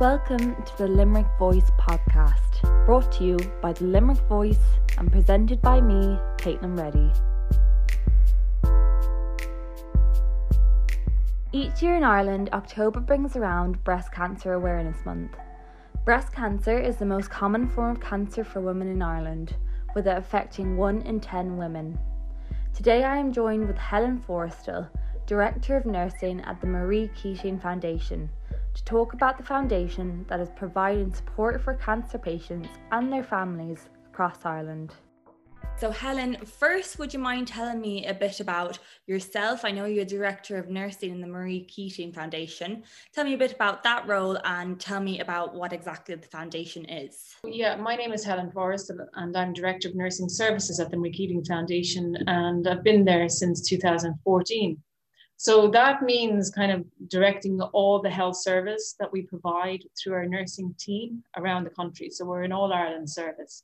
Welcome to the Limerick Voice podcast, brought to you by the Limerick Voice and presented by me, Caitlin Reddie. Each year in Ireland, October brings around Breast Cancer Awareness Month. Breast cancer is the most common form of cancer for women in Ireland, with it affecting 1 in 10 women. Today I am joined with Helen Forristal, Director of Nursing at the Marie Keating Foundation to talk about the foundation that is providing support for cancer patients and their families across Ireland. So, Helen, first, would you mind telling me a bit about yourself? I know you're Director of Nursing in the Marie Keating Foundation. Tell me a bit about that role and tell me about what exactly the foundation is. Yeah, my name is Helen Forrest and I'm Director of Nursing Services at the Marie Keating Foundation and I've been there since 2014. So that means kind of directing all the health service that we provide through our nursing team around the country. So we're an all Ireland service.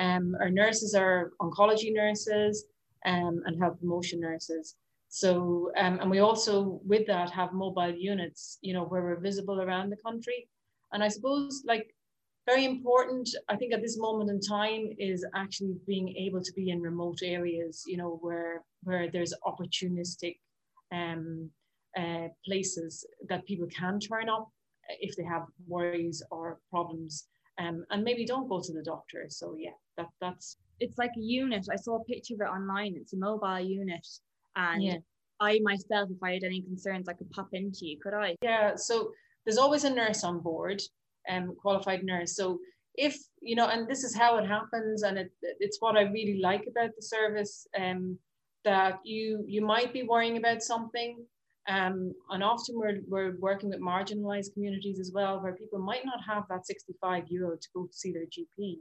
Um, our nurses are oncology nurses um, and health promotion nurses. So, um, and we also, with that, have mobile units, you know, where we're visible around the country. And I suppose, like, very important, I think, at this moment in time, is actually being able to be in remote areas, you know, where where there's opportunistic um, uh, places that people can turn up if they have worries or problems um, and maybe don't go to the doctor. So yeah, that that's it's like a unit. I saw a picture of it online. It's a mobile unit, and yeah. I myself, if I had any concerns, I could pop into you. Could I? Yeah. So there's always a nurse on board, um, qualified nurse. So if you know, and this is how it happens, and it, it's what I really like about the service. Um, that you you might be worrying about something. Um, and often we're, we're working with marginalized communities as well where people might not have that 65 euro to go see their gp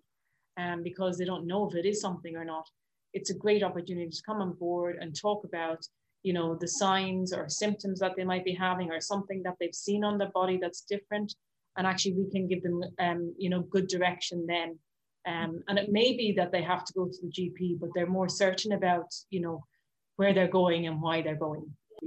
um, because they don't know if it is something or not. It's a great opportunity to come on board and talk about you know the signs or symptoms that they might be having or something that they've seen on their body that's different. And actually we can give them um, you know good direction then. Um, and it may be that they have to go to the gp but they're more certain about you know where they're going and why they're going.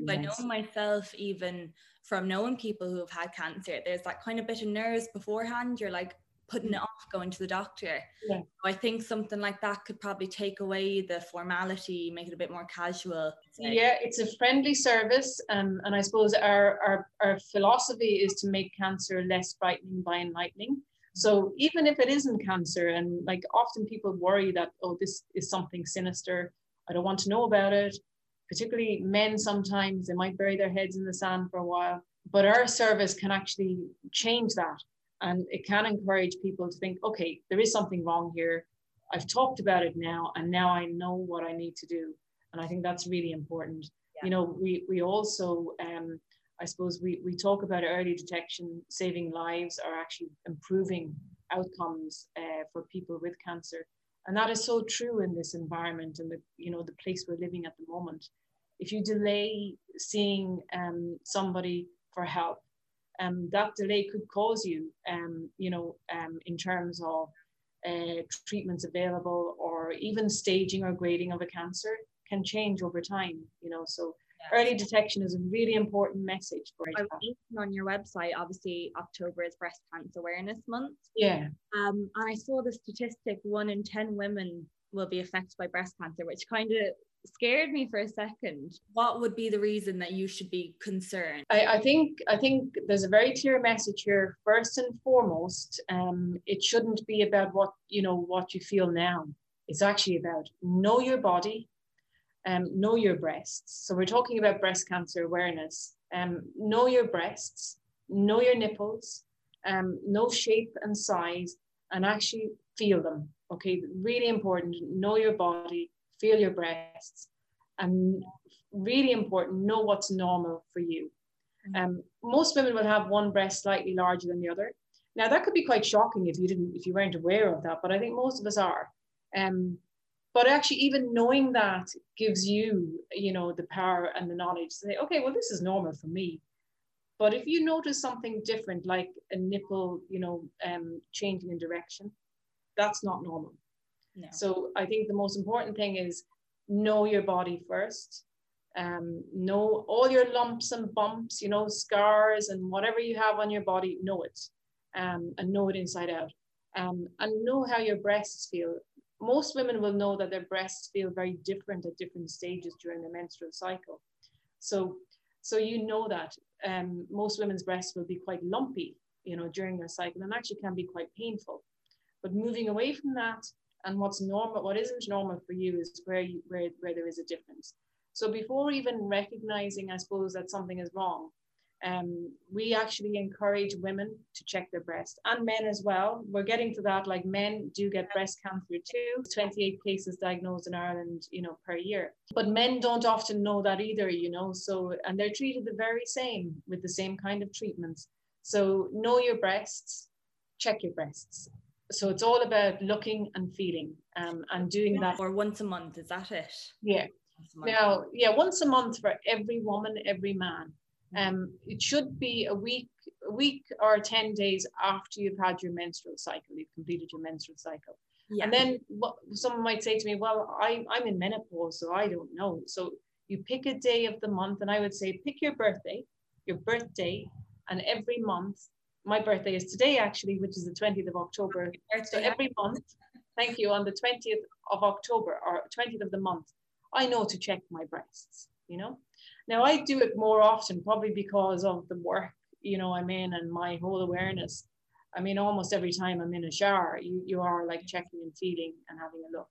I know myself, even from knowing people who have had cancer, there's that kind of bit of nerves beforehand. You're like putting it off going to the doctor. Yeah. I think something like that could probably take away the formality, make it a bit more casual. Yeah, it's a friendly service. Um, and I suppose our, our, our philosophy is to make cancer less frightening by enlightening. So even if it isn't cancer, and like often people worry that, oh, this is something sinister I don't want to know about it. Particularly men sometimes, they might bury their heads in the sand for a while. But our service can actually change that. And it can encourage people to think, okay, there is something wrong here. I've talked about it now, and now I know what I need to do. And I think that's really important. Yeah. You know, we, we also, um, I suppose, we, we talk about early detection, saving lives, or actually improving outcomes uh, for people with cancer. And that is so true in this environment and the, you know, the place we're living at the moment. If you delay seeing um, somebody for help, um, that delay could cause you, um, you know, um, in terms of uh, treatments available or even staging or grading of a cancer can change over time, you know, so early detection is a really important message for I was on your website, obviously October is breast cancer awareness month. Yeah. Um, and I saw the statistic one in 10 women will be affected by breast cancer, which kind of scared me for a second. What would be the reason that you should be concerned? I, I think I think there's a very clear message here. First and foremost, um, it shouldn't be about what you know what you feel now. It's actually about know your body, um, know your breasts. So we're talking about breast cancer awareness. Um, know your breasts, know your nipples, um, know shape and size, and actually feel them. Okay, really important. Know your body, feel your breasts, and really important. Know what's normal for you. Mm-hmm. Um, most women will have one breast slightly larger than the other. Now that could be quite shocking if you didn't, if you weren't aware of that. But I think most of us are. Um, but actually even knowing that gives you you know the power and the knowledge to say okay well this is normal for me but if you notice something different like a nipple you know um, changing in direction that's not normal no. so i think the most important thing is know your body first um, know all your lumps and bumps you know scars and whatever you have on your body know it um, and know it inside out um, and know how your breasts feel. Most women will know that their breasts feel very different at different stages during the menstrual cycle. So, so you know that um, most women's breasts will be quite lumpy, you know, during their cycle and actually can be quite painful. But moving away from that and what's normal, what isn't normal for you is where you, where, where there is a difference. So before even recognizing, I suppose, that something is wrong, um, we actually encourage women to check their breast and men as well. We're getting to that, like men do get breast cancer too. 28 cases diagnosed in Ireland, you know, per year. But men don't often know that either, you know, so, and they're treated the very same with the same kind of treatments. So know your breasts, check your breasts. So it's all about looking and feeling um, and doing that. Or once a month, is that it? Yeah. Now, yeah, once a month for every woman, every man. Um, it should be a week, a week or 10 days after you've had your menstrual cycle, you've completed your menstrual cycle. Yeah. And then what, someone might say to me, well, I, I'm in menopause, so I don't know. So you pick a day of the month, and I would say pick your birthday, your birthday, and every month, my birthday is today actually, which is the 20th of October. So every month, thank you, on the 20th of October or 20th of the month, I know to check my breasts, you know? Now I do it more often, probably because of the work, you know, I'm in and my whole awareness. I mean, almost every time I'm in a shower, you, you are like checking and feeling and having a look.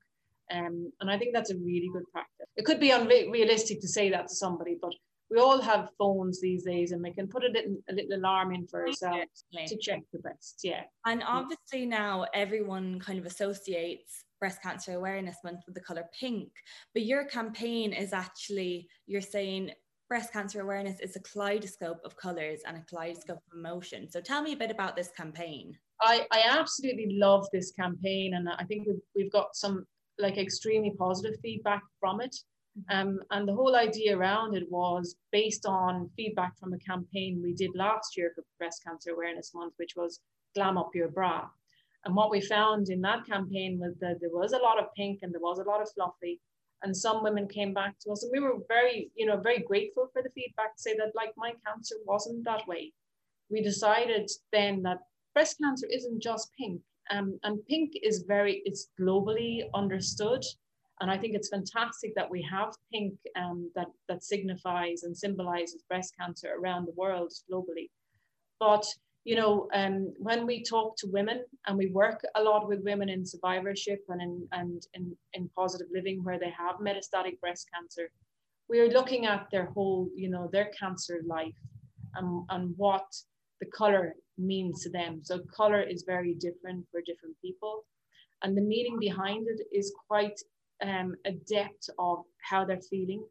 Um, and I think that's a really good practice. It could be unrealistic to say that to somebody, but we all have phones these days and we can put a little, a little alarm in for ourselves to check the best. Yeah. And obviously now everyone kind of associates breast cancer awareness month with the color pink but your campaign is actually you're saying breast cancer awareness is a kaleidoscope of colors and a kaleidoscope of emotion. So tell me a bit about this campaign. I, I absolutely love this campaign and I think we've, we've got some like extremely positive feedback from it. Mm-hmm. Um, and the whole idea around it was based on feedback from a campaign we did last year for Breast Cancer Awareness Month, which was Glam Up Your Bra. And what we found in that campaign was that there was a lot of pink and there was a lot of fluffy, and some women came back to us and we were very you know very grateful for the feedback to say that like my cancer wasn't that way. We decided then that breast cancer isn't just pink. Um, and pink is very it's globally understood. And i think it's fantastic that we have pink um, that that signifies and symbolizes breast cancer around the world globally. But you know, um, when we talk to women and we work a lot with women in survivorship and in, and in, in positive living where they have metastatic breast cancer, we are looking at their whole, you know, their cancer life and, and what the color means to them. So color is very different for different people. And the meaning behind it is quite um, a depth of how they're feeling,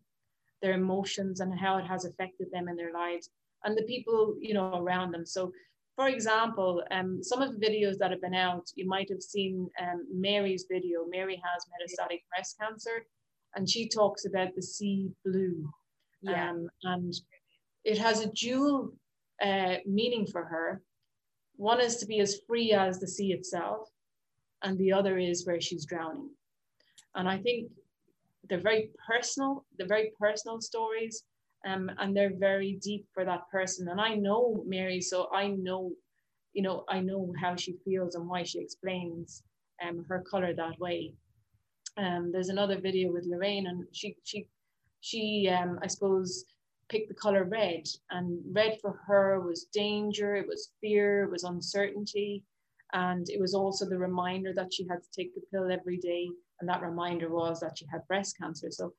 their emotions and how it has affected them in their lives and the people, you know, around them. So for example, um, some of the videos that have been out, you might have seen um, Mary's video. Mary has metastatic breast cancer, and she talks about the sea blue. Yeah. Um, and it has a dual uh, meaning for her. One is to be as free as the sea itself, and the other is where she's drowning. And I think they're very personal, they're very personal stories um, and they're very deep for that person. And I know Mary, so I know, you know, I know how she feels and why she explains um, her color that way. Um, there's another video with Lorraine, and she she she um, I suppose picked the color red, and red for her was danger, it was fear, it was uncertainty, and it was also the reminder that she had to take the pill every day, and that reminder was that she had breast cancer. So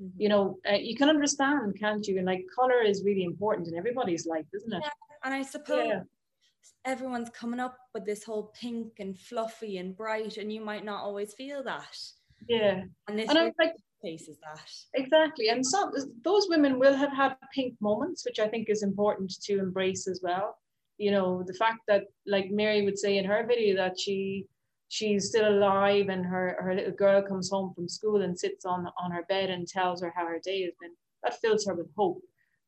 Mm-hmm. You know, uh, you can understand, can't you? And like color is really important in everybody's life, isn't it? Yeah. And I suppose yeah. everyone's coming up with this whole pink and fluffy and bright, and you might not always feel that. Yeah. And this and I'm like, faces that. Exactly. And some those women will have had pink moments, which I think is important to embrace as well. You know, the fact that like Mary would say in her video that she she's still alive and her, her little girl comes home from school and sits on, on her bed and tells her how her day has been, that fills her with hope.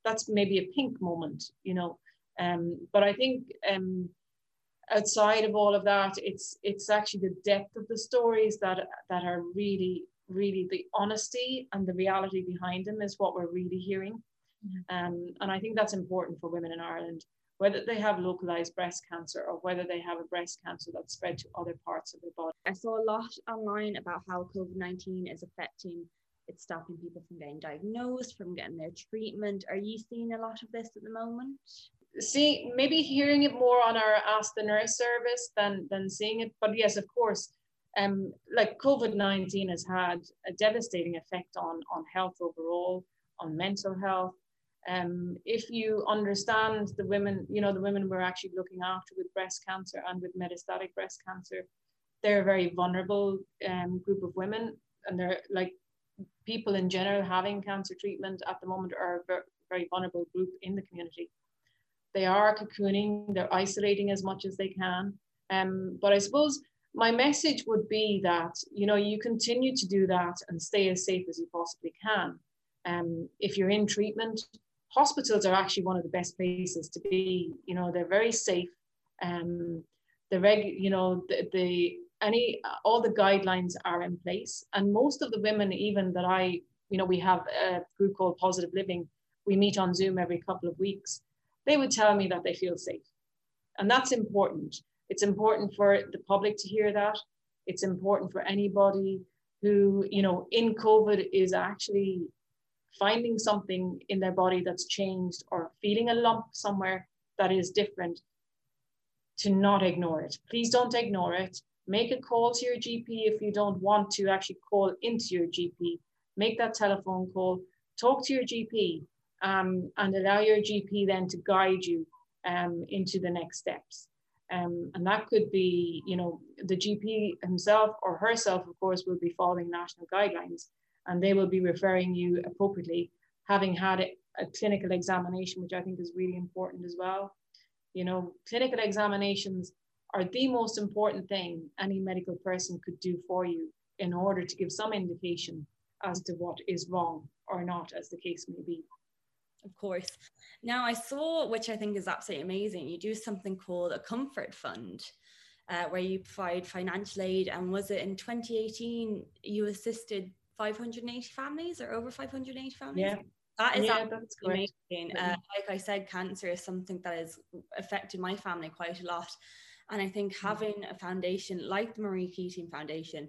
That's maybe a pink moment, you know. Um, but I think um, outside of all of that, it's it's actually the depth of the stories that that are really, really the honesty and the reality behind them is what we're really hearing. Mm-hmm. Um, and I think that's important for women in Ireland. Whether they have localized breast cancer or whether they have a breast cancer that's spread to other parts of their body. I saw a lot online about how COVID 19 is affecting it's stopping people from getting diagnosed, from getting their treatment. Are you seeing a lot of this at the moment? See, maybe hearing it more on our Ask the Nurse service than than seeing it. But yes, of course, um, like COVID nineteen has had a devastating effect on on health overall, on mental health, um, if you understand the women, you know, the women we're actually looking after with breast cancer and with metastatic breast cancer, they're a very vulnerable um, group of women. And they're like people in general having cancer treatment at the moment are a very vulnerable group in the community. They are cocooning, they're isolating as much as they can. Um, but I suppose my message would be that, you know, you continue to do that and stay as safe as you possibly can. Um, if you're in treatment, hospitals are actually one of the best places to be. You know, they're very safe. Um, the reg, you know, the, the any all the guidelines are in place, and most of the women, even that I, you know, we have a group called Positive Living. We meet on Zoom every couple of weeks. They would tell me that they feel safe, and that's important. It's important for the public to hear that. It's important for anybody who, you know, in COVID is actually finding something in their body that's changed or feeling a lump somewhere that is different, to not ignore it. Please don't ignore it. Make a call to your GP if you don't want to actually call into your GP. Make that telephone call, talk to your GP, um, and allow your GP then to guide you um, into the next steps. Um, and that could be, you know, the GP himself or herself, of course, will be following national guidelines and they will be referring you appropriately, having had a clinical examination, which I think is really important as well. You know, clinical examinations are the most important thing any medical person could do for you in order to give some indication as to what is wrong or not, as the case may be. Of course. Now, I saw, which I think is absolutely amazing, you do something called a comfort fund. Uh, where you provide financial aid, and was it in 2018 you assisted 580 families or over 580 families. Yeah. That is yeah, that's amazing. Uh, like I said, cancer is something that has affected my family quite a lot. And I think mm. having a foundation like the Marie Keating Foundation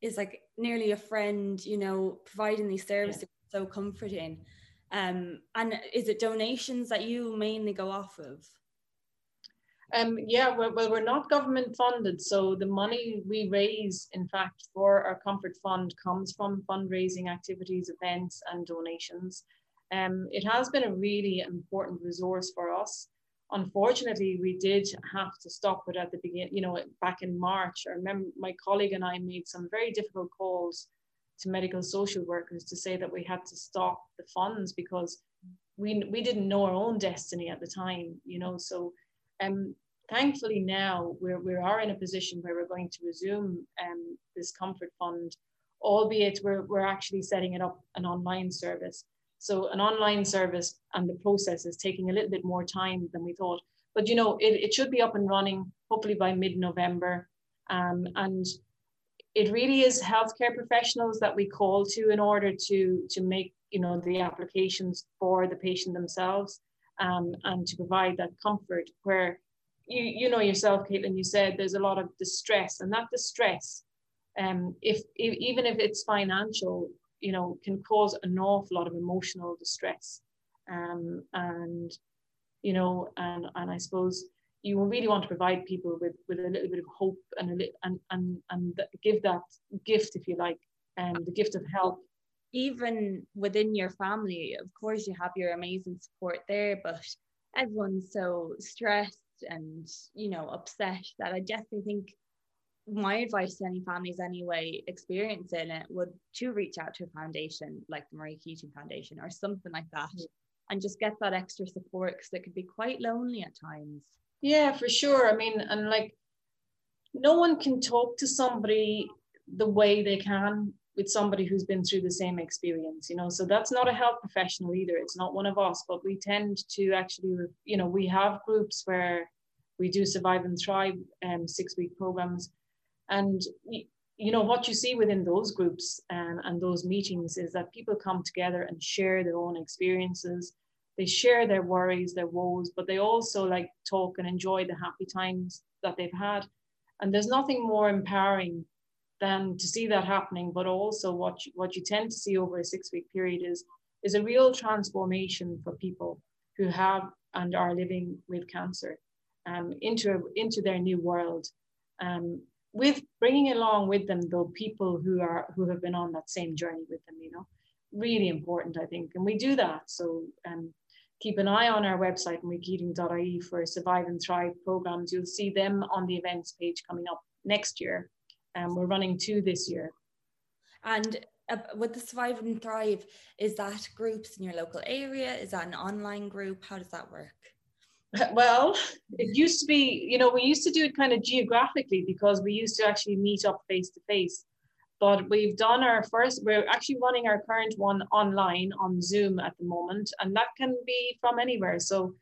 is like nearly a friend, you know, providing these services yeah. so comforting. Um, and is it donations that you mainly go off of? Um, yeah, well, well, we're not government funded, so the money we raise, in fact, for our Comfort Fund comes from fundraising activities, events, and donations. Um, it has been a really important resource for us. Unfortunately, we did have to stop it at the beginning, you know, back in March. I remember my colleague and I made some very difficult calls to medical social workers to say that we had to stop the funds because we, we didn't know our own destiny at the time, you know, so um, thankfully now we're, we are in a position where we're going to resume um, this comfort fund, albeit we're, we're actually setting it up an online service. So an online service and the process is taking a little bit more time than we thought. But you know, it, it should be up and running hopefully by mid-November. Um, and it really is healthcare professionals that we call to in order to, to make you know the applications for the patient themselves um, and to provide that comfort where you, you know yourself, Caitlin, you said there's a lot of distress and that distress, um, if, if even if it's financial, you know, can cause an awful lot of emotional distress. Um, and, you know, and, and I suppose you really want to provide people with, with a little bit of hope and, a and, and, and give that gift, if you like, um, the gift of help even within your family, of course, you have your amazing support there, but everyone's so stressed and, you know, upset that I definitely think my advice to any families anyway experiencing it would to reach out to a foundation like the Marie Keating Foundation or something like that mm-hmm. and just get that extra support because it could be quite lonely at times. Yeah, for sure. I mean, and like no one can talk to somebody the way they can with somebody who's been through the same experience you know? So that's not a health professional either. It's not one of us but we tend to actually you know we have groups where we do survive and thrive um, six week programs. And you know what you see within those groups and, and those meetings is that people come together and share their own experiences. They share their worries, their woes, but they also like talk and enjoy the happy times that they've had. And there's nothing more empowering than to see that happening, but also what you, what you tend to see over a six week period is, is a real transformation for people who have and are living with cancer um, into, into their new world. Um, with bringing along with them though people who are who have been on that same journey with them you know really important i think. And we do that. So um, keep an eye on our website mariekeating.ie for survive and thrive programs. You'll see them on the events page coming up next year um, we're running two this year and uh, with the survive and thrive is that groups in your local area is that an online group how does that work well, it used to be, you know, we used to do it kind of geographically because we used to actually meet up face to face. But we've done our first, we're actually running our current one online on Zoom at the moment, and that can be from anywhere. So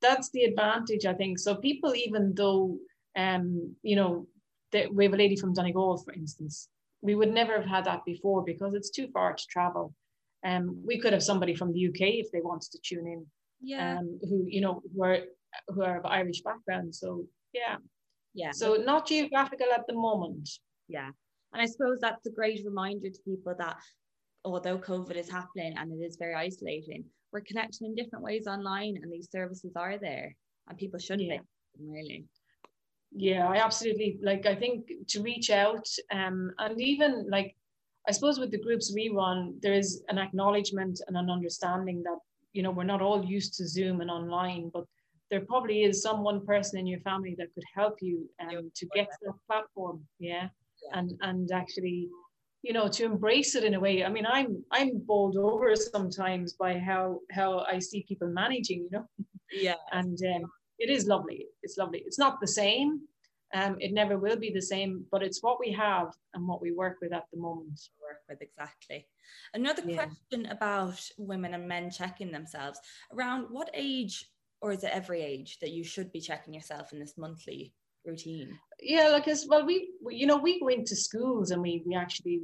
that's the advantage, I think. So people, even though, um, you know, that we have a lady from Donegal, for instance, we would never have had that before because it's too far to travel. Um, we could have somebody from the UK if they wanted to tune in yeah. um, who you know who are who are of irish background. So yeah. Yeah. So not geographical at the moment. Yeah. And i suppose that's a great reminder to people that although covid is happening and it is very isolating we're connecting in different ways online and these services are there and people should yeah. be really yeah i absolutely like i think to reach out um and even like i suppose with the groups we run there is an acknowledgement and an understanding that you know, we're not all used to Zoom and online, but there probably is some one person in your family that could help you um, to get to that platform. Yeah? yeah. And and actually, you know, to embrace it in a way. I mean, I'm I'm bowled over sometimes by how how I see people managing, you know. Yeah. and um, it is lovely. It's lovely. It's not the same. Um, it never will be the same, but it's what we have and what we work with at the moment. Work with exactly. Another yeah. question about women and men checking themselves around what age, or is it every age, that you should be checking yourself in this monthly routine? Yeah, like as well, we, we you know we go into schools and we we actually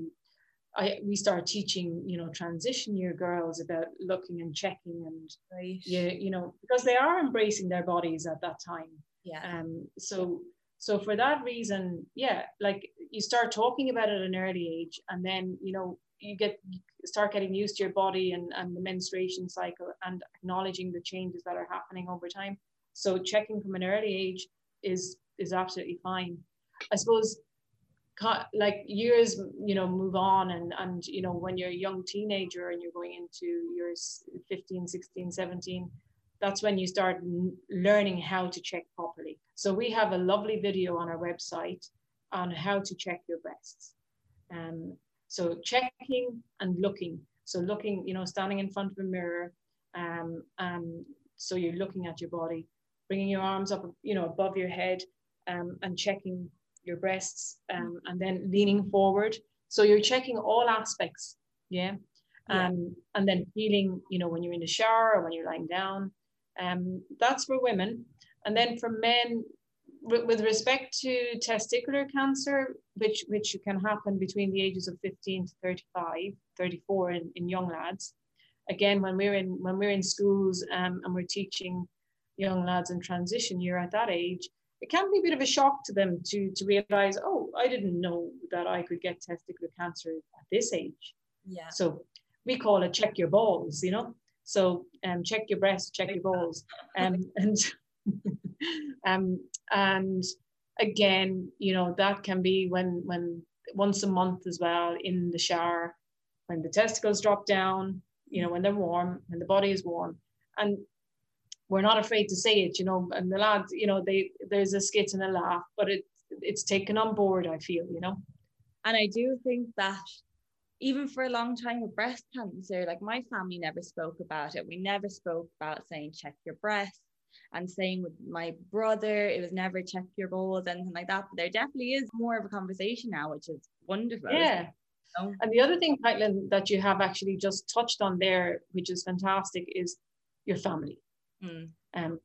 I, we start teaching, you know, transition year girls about looking and checking and right. yeah, you know, because they are embracing their bodies at that time. Yeah. Um. So so for that reason, yeah, like you start talking about it at an early age, and then you know you get you start getting used to your body and, and the menstruation cycle and acknowledging the changes that are happening over time. So checking from an early age is is absolutely fine. I suppose like years you know move on and and you know when you're a young teenager and you're going into years 15 16 17 that's when you start learning how to check properly. So we have a lovely video on our website on how to check your breasts. Um, so checking and looking. So looking, you know, standing in front of a mirror. Um, um, so you're looking at your body, bringing your arms up, you know, above your head um, and checking your breasts um, and then leaning forward. So you're checking all aspects. Yeah. yeah. Um, and then feeling, you know, when you're in the shower or when you're lying down, um, that's for women. And then for men, with respect to testicular cancer, which, which can happen between the ages of 15 to 35, 34 in, in young lads. Again, when we're in, when we're in schools um, and we're teaching young lads in transition year at that age, it can be a bit of a shock to them to, to realize, oh, I didn't know that I could get testicular cancer at this age. Yeah. So we call it check your balls, you know. So um, check your breasts, check your balls, um, and um, and again, you know that can be when when once a month as well in the shower, when the testicles drop down, you know when they're warm, when the body is warm, and we're not afraid to say it, you know. And the lads, you know, they there's a skit and a laugh, but it it's taken on board. I feel, you know. And I do think that even for a long time with breast cancer, like my family never spoke about it. We never spoke about saying check your breast and saying with my brother, it was never check your balls, anything like that. But there definitely is more of a conversation now, which is wonderful. Yeah. And the other thing, Caitlin, that you have actually just touched on there, which is fantastic, is your family. Mm. Um,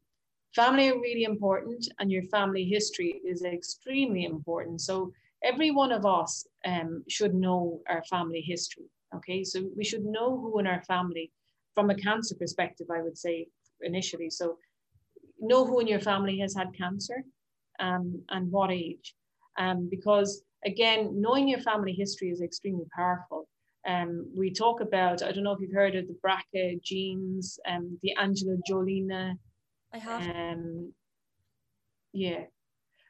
family are really important, and your family history is extremely important. So every one of us um, should know our family history. Okay, so we should know who in our family from a cancer perspective, I would say initially. So know who in your family has had cancer um, and what age. Um, because again, knowing your family history is extremely powerful. Um, we talk about, I don't know if you've heard of the BRCA genes, um, the Angelina Jolie. I have. Um, yeah.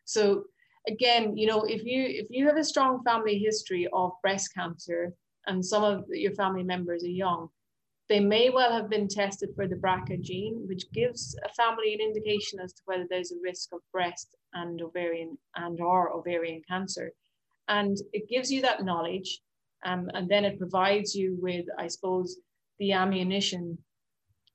So again, you know, if you if you have a strong family history of breast cancer and some of your family members are young, they may well have been tested for the BRCA gene, which gives a family an indication as to whether there's a risk of breast and ovarian and or ovarian cancer. And it gives you that knowledge. Um, and then it provides you with, I suppose, the ammunition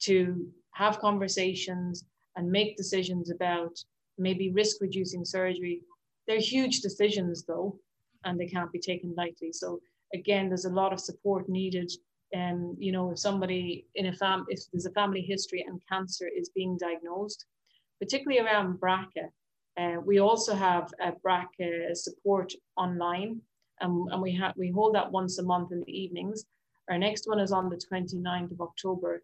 to have conversations and make decisions about maybe risk reducing surgery. They're huge decisions though, and they can't be taken lightly. So again, there's a lot of support needed. And um, you know, if somebody in a fam, if there's a family history and cancer is being diagnosed, particularly around BRCA, uh, we also have a BRCA support online, um, and we have we hold that once a month in the evenings. Our next one is on the 29th of October,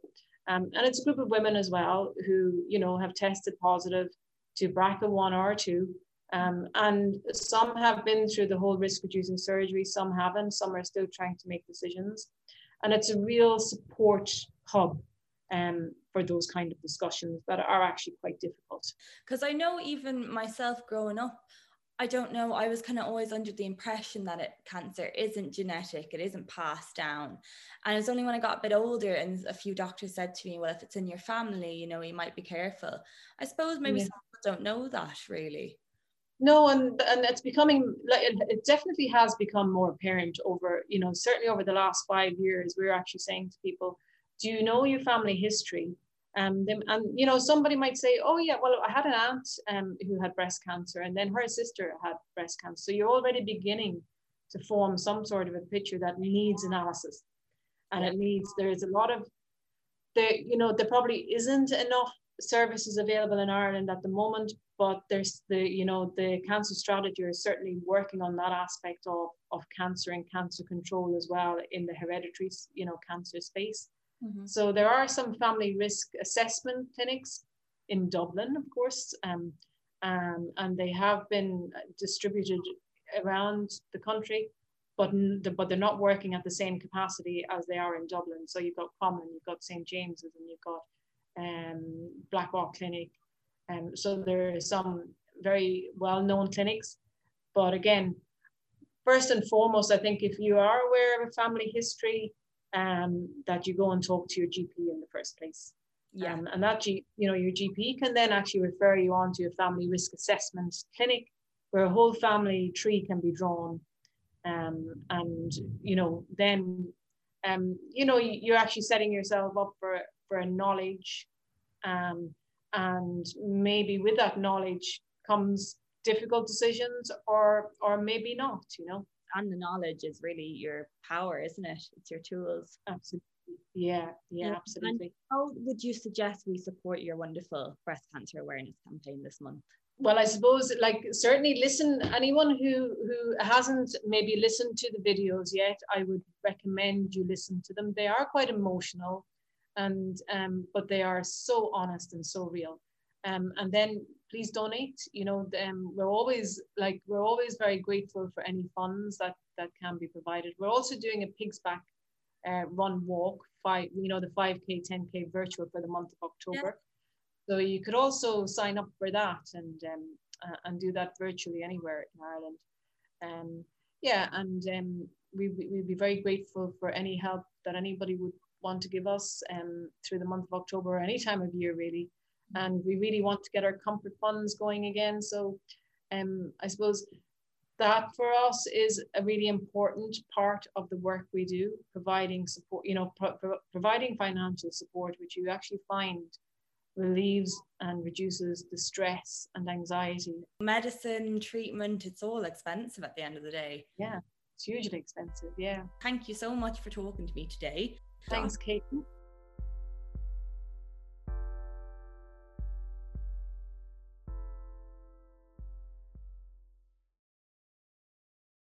um, and it's a group of women as well who you know have tested positive to BRCA1 or 2. Um, and some have been through the whole risk reducing surgery, some haven't, some are still trying to make decisions. And it's a real support hub um, for those kind of discussions that are actually quite difficult. Because I know even myself growing up, I don't know. I was kind of always under the impression that it, cancer isn't genetic, it isn't passed down. And it's only when I got a bit older and a few doctors said to me, well, if it's in your family, you know, you might be careful. I suppose maybe yeah. some people don't know that really. No, and and it's becoming like it, it definitely has become more apparent over, you know, certainly over the last five years. We're actually saying to people, do you know your family history? Um, and you know, somebody might say, "Oh yeah, well, I had an aunt um, who had breast cancer, and then her sister had breast cancer." So you're already beginning to form some sort of a picture that needs analysis, and it needs. There is a lot of there. You know, there probably isn't enough services available in Ireland at the moment, but there's the you know the cancer strategy is certainly working on that aspect of of cancer and cancer control as well in the hereditary you know cancer space. Mm-hmm. So there are some family risk assessment clinics in Dublin, of course, um, um, and they have been distributed around the country, but but they're not working at the same capacity as they are in Dublin. So you've got Crumlin, you've got St James's, and you've got um, Blackrock Clinic. Um, so there are some very well-known clinics, but again, first and foremost, I think if you are aware of a family history, um, that you go and talk to your GP in the first place. Yeah. Um, and that, G, you know, your GP can then actually refer you on to a family risk assessment clinic where a whole family tree can be drawn. Um, and, you know, then, um, you know, you're actually setting yourself up for, for a knowledge. Um, and maybe with that knowledge comes difficult decisions or, or maybe not, you know and the knowledge is really your power, isn't it? It's your tools. Absolutely. Yeah, yeah, and, absolutely. And how would you suggest we support your wonderful breast cancer awareness campaign this month? Well, I suppose like certainly listen anyone who who hasn't maybe listened to the videos yet, I would recommend you listen to them. They are quite emotional and um but they are so honest and so real. Um, and then please donate. You know, um, we're always like we're always very grateful for any funds that that can be provided. We're also doing a pigs back uh, run walk five. You know, the five k, ten k virtual for the month of October. Yeah. So you could also sign up for that and um, uh, and do that virtually anywhere in Ireland. Um, yeah, and um, we we'd be very grateful for any help that anybody would want to give us um, through the month of October or any time of year really and we really want to get our comfort funds going again. So um, I suppose that for us is a really important part of the work we do, providing support, you know, pro pro providing financial support, which you actually find relieves and reduces the stress and anxiety. Medicine, treatment, it's all expensive at the end of the day. Yeah, it's hugely expensive. Yeah. Thank you so much for talking to me today. Thanks, Kate.